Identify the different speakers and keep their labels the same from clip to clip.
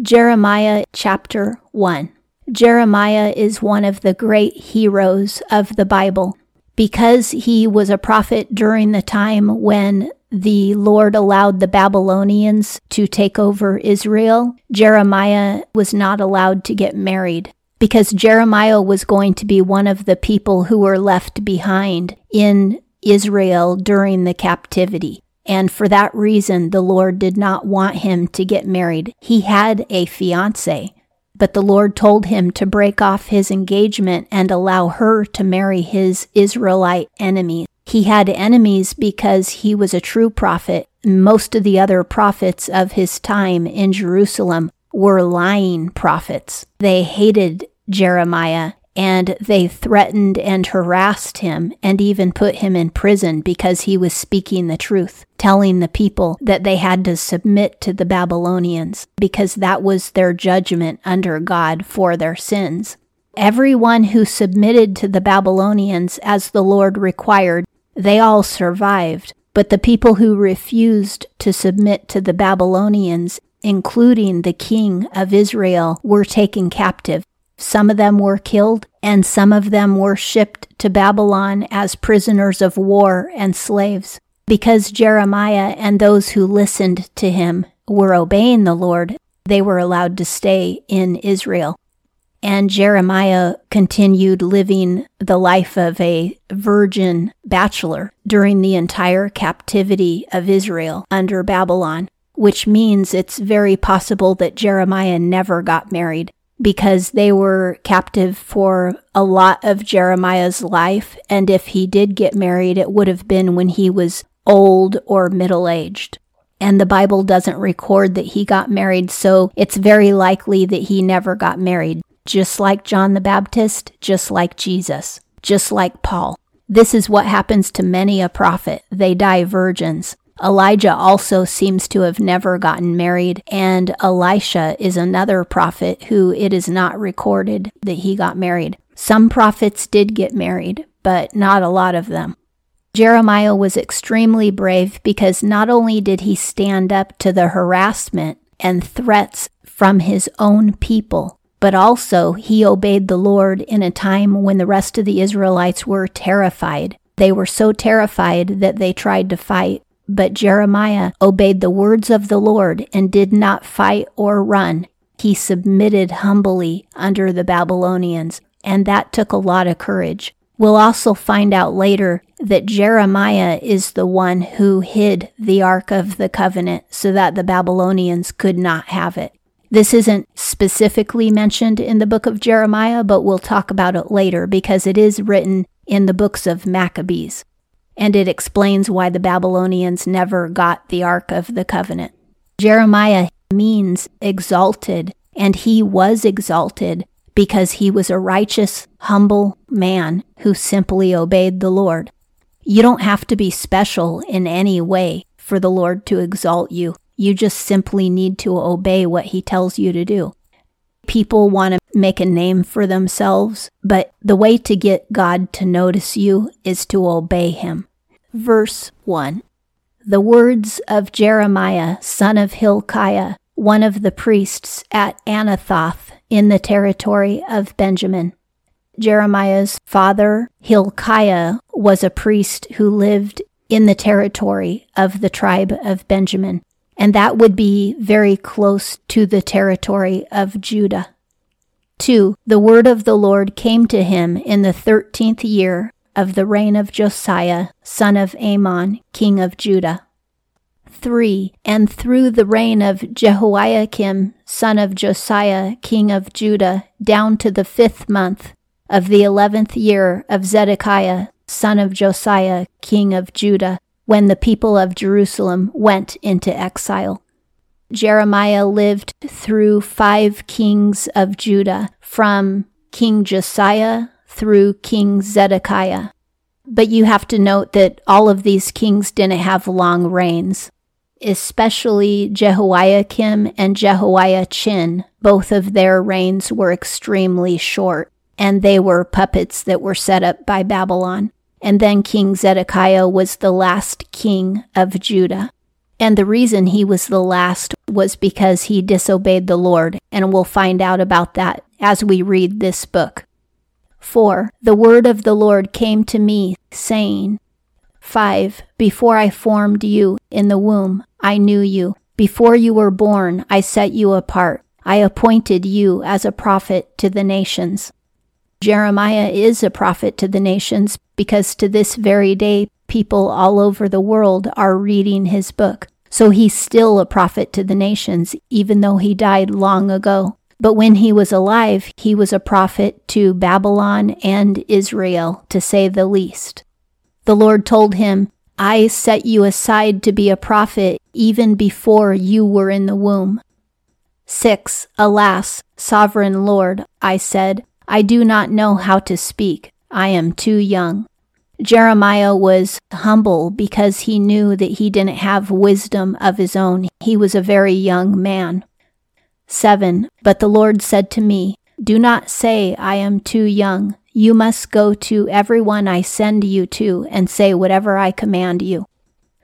Speaker 1: Jeremiah chapter 1. Jeremiah is one of the great heroes of the Bible. Because he was a prophet during the time when the Lord allowed the Babylonians to take over Israel, Jeremiah was not allowed to get married because Jeremiah was going to be one of the people who were left behind in Israel during the captivity. And for that reason, the Lord did not want him to get married. He had a fiance, but the Lord told him to break off his engagement and allow her to marry his Israelite enemy. He had enemies because he was a true prophet. Most of the other prophets of his time in Jerusalem were lying prophets. They hated Jeremiah and they threatened and harassed him and even put him in prison because he was speaking the truth, telling the people that they had to submit to the Babylonians because that was their judgment under God for their sins. Everyone who submitted to the Babylonians as the Lord required, they all survived. But the people who refused to submit to the Babylonians, including the king of Israel, were taken captive some of them were killed, and some of them were shipped to Babylon as prisoners of war and slaves. Because Jeremiah and those who listened to him were obeying the Lord, they were allowed to stay in Israel. And Jeremiah continued living the life of a virgin bachelor during the entire captivity of Israel under Babylon, which means it's very possible that Jeremiah never got married because they were captive for a lot of Jeremiah's life. And if he did get married, it would have been when he was old or middle aged. And the Bible doesn't record that he got married, so it's very likely that he never got married, just like John the Baptist, just like Jesus, just like Paul. This is what happens to many a prophet. They die virgins. Elijah also seems to have never gotten married, and Elisha is another prophet who it is not recorded that he got married. Some prophets did get married, but not a lot of them. Jeremiah was extremely brave because not only did he stand up to the harassment and threats from his own people, but also he obeyed the Lord in a time when the rest of the Israelites were terrified. They were so terrified that they tried to fight but Jeremiah obeyed the words of the Lord and did not fight or run. He submitted humbly under the Babylonians, and that took a lot of courage. We'll also find out later that Jeremiah is the one who hid the Ark of the Covenant so that the Babylonians could not have it. This isn't specifically mentioned in the book of Jeremiah, but we'll talk about it later because it is written in the books of Maccabees and it explains why the Babylonians never got the Ark of the Covenant. Jeremiah means exalted, and he was exalted because he was a righteous, humble man who simply obeyed the Lord. You don't have to be special in any way for the Lord to exalt you. You just simply need to obey what he tells you to do. People want to make a name for themselves, but the way to get God to notice you is to obey him. Verse 1 The words of Jeremiah, son of Hilkiah, one of the priests at Anathoth in the territory of Benjamin. Jeremiah's father, Hilkiah, was a priest who lived in the territory of the tribe of Benjamin, and that would be very close to the territory of Judah. 2. The word of the Lord came to him in the thirteenth year of the reign of Josiah, son of Amon, king of Judah. 3. And through the reign of Jehoiakim, son of Josiah, king of Judah, down to the fifth month of the eleventh year of Zedekiah, son of Josiah, king of Judah, when the people of Jerusalem went into exile. Jeremiah lived through five kings of Judah, from King Josiah through King Zedekiah. But you have to note that all of these kings didn't have long reigns, especially Jehoiakim and Jehoiachin. Both of their reigns were extremely short, and they were puppets that were set up by Babylon. And then King Zedekiah was the last king of Judah. And the reason he was the last was because he disobeyed the Lord, and we'll find out about that as we read this book. 4. The word of the Lord came to me, saying, 5. Before I formed you in the womb, I knew you. Before you were born, I set you apart. I appointed you as a prophet to the nations. Jeremiah is a prophet to the nations because to this very day, people all over the world are reading his book. So he's still a prophet to the nations, even though he died long ago. But when he was alive, he was a prophet to Babylon and Israel, to say the least. The Lord told him, I set you aside to be a prophet even before you were in the womb. 6. Alas, sovereign Lord, I said, I do not know how to speak. I am too young. Jeremiah was humble because he knew that he didn't have wisdom of his own. He was a very young man. 7. But the Lord said to me, Do not say, I am too young. You must go to everyone I send you to and say whatever I command you.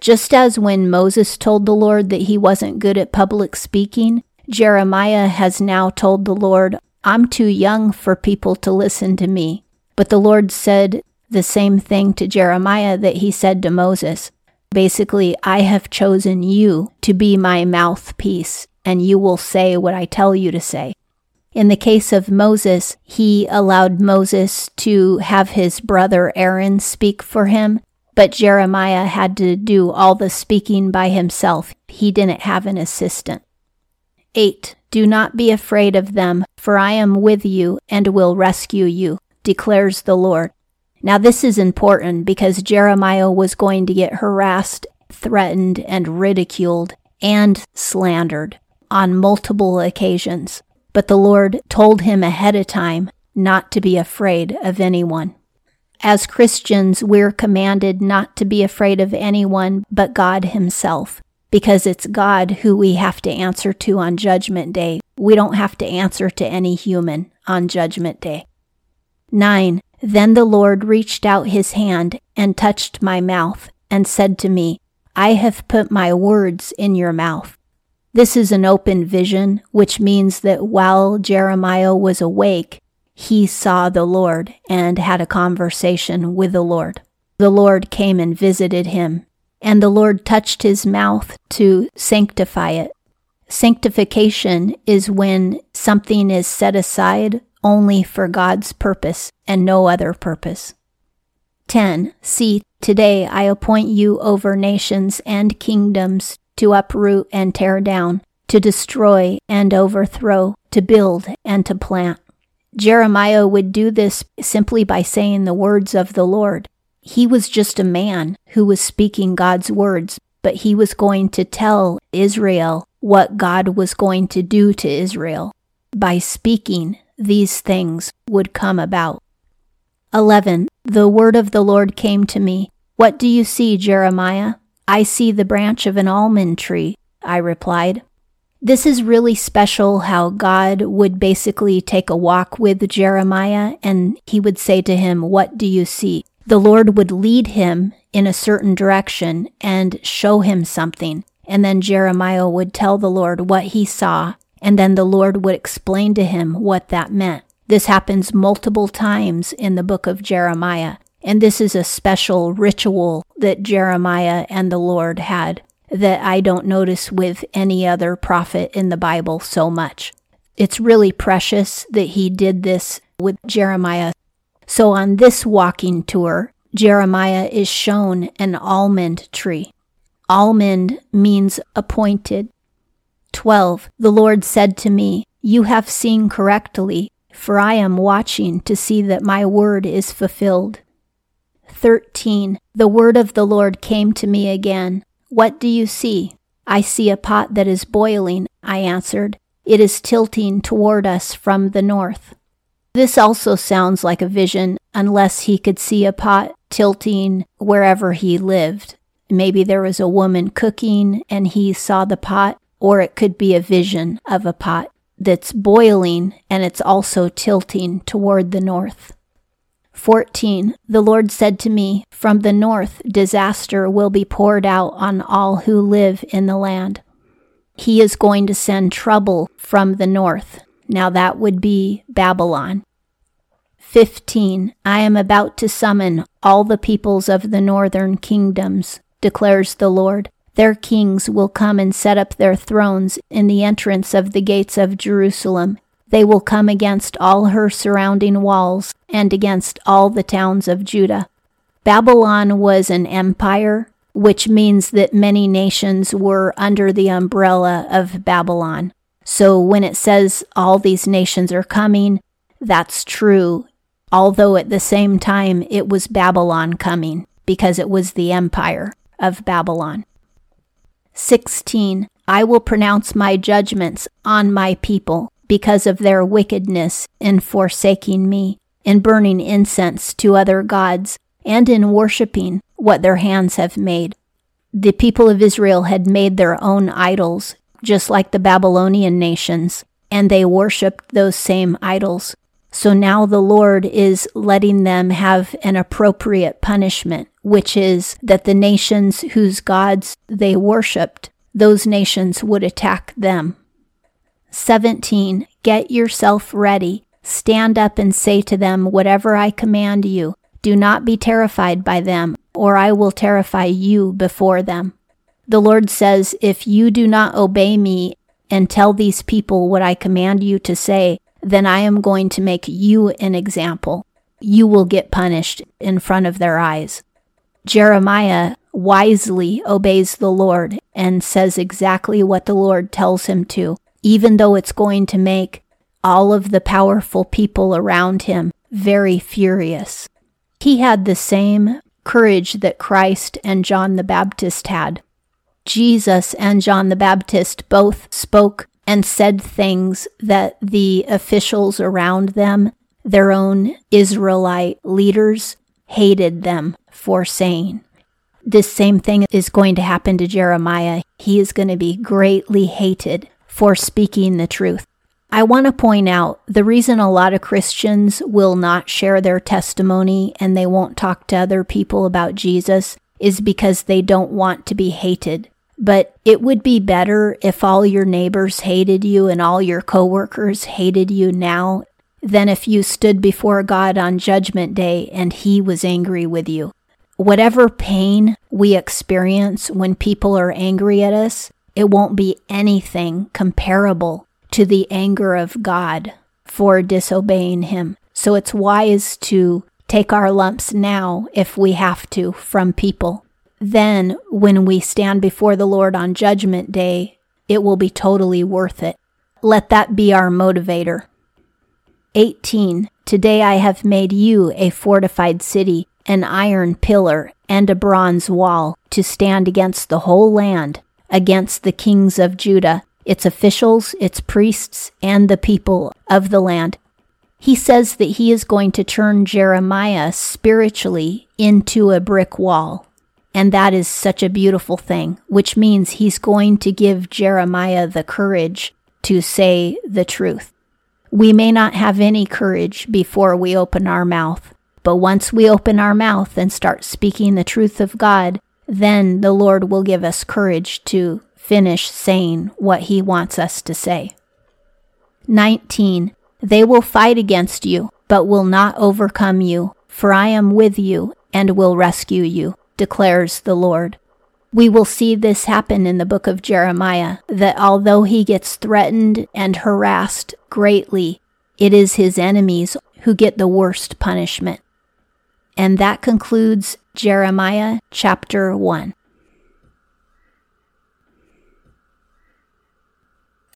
Speaker 1: Just as when Moses told the Lord that he wasn't good at public speaking, Jeremiah has now told the Lord, I'm too young for people to listen to me. But the Lord said the same thing to Jeremiah that he said to Moses. Basically, I have chosen you to be my mouthpiece and you will say what I tell you to say. In the case of Moses, he allowed Moses to have his brother Aaron speak for him, but Jeremiah had to do all the speaking by himself. He didn't have an assistant. 8. Do not be afraid of them, for I am with you and will rescue you, declares the Lord. Now, this is important because Jeremiah was going to get harassed, threatened, and ridiculed and slandered on multiple occasions, but the Lord told him ahead of time not to be afraid of anyone. As Christians, we're commanded not to be afraid of anyone but God Himself, because it's God who we have to answer to on Judgment Day. We don't have to answer to any human on Judgment Day. 9. Then the Lord reached out His hand and touched my mouth and said to me, I have put my words in your mouth. This is an open vision, which means that while Jeremiah was awake, he saw the Lord and had a conversation with the Lord. The Lord came and visited him, and the Lord touched his mouth to sanctify it. Sanctification is when something is set aside only for God's purpose and no other purpose. 10. See, today I appoint you over nations and kingdoms to uproot and tear down, to destroy and overthrow, to build and to plant. Jeremiah would do this simply by saying the words of the Lord. He was just a man who was speaking God's words, but he was going to tell Israel what God was going to do to Israel. By speaking, these things would come about. 11. The word of the Lord came to me. What do you see, Jeremiah? I see the branch of an almond tree, I replied. This is really special how God would basically take a walk with Jeremiah and he would say to him, What do you see? The Lord would lead him in a certain direction and show him something. And then Jeremiah would tell the Lord what he saw, and then the Lord would explain to him what that meant. This happens multiple times in the book of Jeremiah. And this is a special ritual that Jeremiah and the Lord had that I don't notice with any other prophet in the Bible so much. It's really precious that he did this with Jeremiah. So on this walking tour, Jeremiah is shown an almond tree. Almond means appointed. 12. The Lord said to me, You have seen correctly, for I am watching to see that my word is fulfilled. 13. The word of the Lord came to me again. What do you see? I see a pot that is boiling, I answered. It is tilting toward us from the north. This also sounds like a vision, unless he could see a pot tilting wherever he lived. Maybe there was a woman cooking and he saw the pot, or it could be a vision of a pot that's boiling and it's also tilting toward the north. 14. The Lord said to me, From the north disaster will be poured out on all who live in the land. he is going to send trouble from the north. Now that would be Babylon. 15. I am about to summon all the peoples of the northern kingdoms, declares the Lord. Their kings will come and set up their thrones in the entrance of the gates of Jerusalem. They will come against all her surrounding walls and against all the towns of Judah. Babylon was an empire, which means that many nations were under the umbrella of Babylon. So when it says all these nations are coming, that's true although at the same time it was Babylon coming, because it was the empire of Babylon. 16. I will pronounce my judgments on my people because of their wickedness in forsaking me, in burning incense to other gods, and in worshipping what their hands have made. The people of Israel had made their own idols, just like the Babylonian nations, and they worshipped those same idols. So now the Lord is letting them have an appropriate punishment, which is that the nations whose gods they worshiped, those nations would attack them. 17. Get yourself ready. Stand up and say to them whatever I command you. Do not be terrified by them, or I will terrify you before them. The Lord says, If you do not obey me and tell these people what I command you to say, then I am going to make you an example. You will get punished in front of their eyes. Jeremiah wisely obeys the Lord and says exactly what the Lord tells him to, even though it's going to make all of the powerful people around him very furious. He had the same courage that Christ and John the Baptist had. Jesus and John the Baptist both spoke and said things that the officials around them, their own Israelite leaders, hated them for saying. This same thing is going to happen to Jeremiah. He is going to be greatly hated for speaking the truth. I want to point out the reason a lot of Christians will not share their testimony and they won't talk to other people about Jesus is because they don't want to be hated. But it would be better if all your neighbors hated you and all your coworkers hated you now than if you stood before God on Judgment Day and He was angry with you. Whatever pain we experience when people are angry at us, it won't be anything comparable to the anger of God for disobeying Him. So it's wise to take our lumps now if we have to from people then when we stand before the Lord on Judgment Day, it will be totally worth it. Let that be our motivator. 18. Today I have made you a fortified city, an iron pillar, and a bronze wall to stand against the whole land, against the kings of Judah, its officials, its priests, and the people of the land. He says that he is going to turn Jeremiah spiritually into a brick wall. And that is such a beautiful thing, which means he's going to give Jeremiah the courage to say the truth. We may not have any courage before we open our mouth, but once we open our mouth and start speaking the truth of God, then the Lord will give us courage to finish saying what he wants us to say. 19. They will fight against you, but will not overcome you, for I am with you and will rescue you declares the Lord. We will see this happen in the book of Jeremiah that although he gets threatened and harassed greatly, it is his enemies who get the worst punishment. And that concludes Jeremiah chapter 1.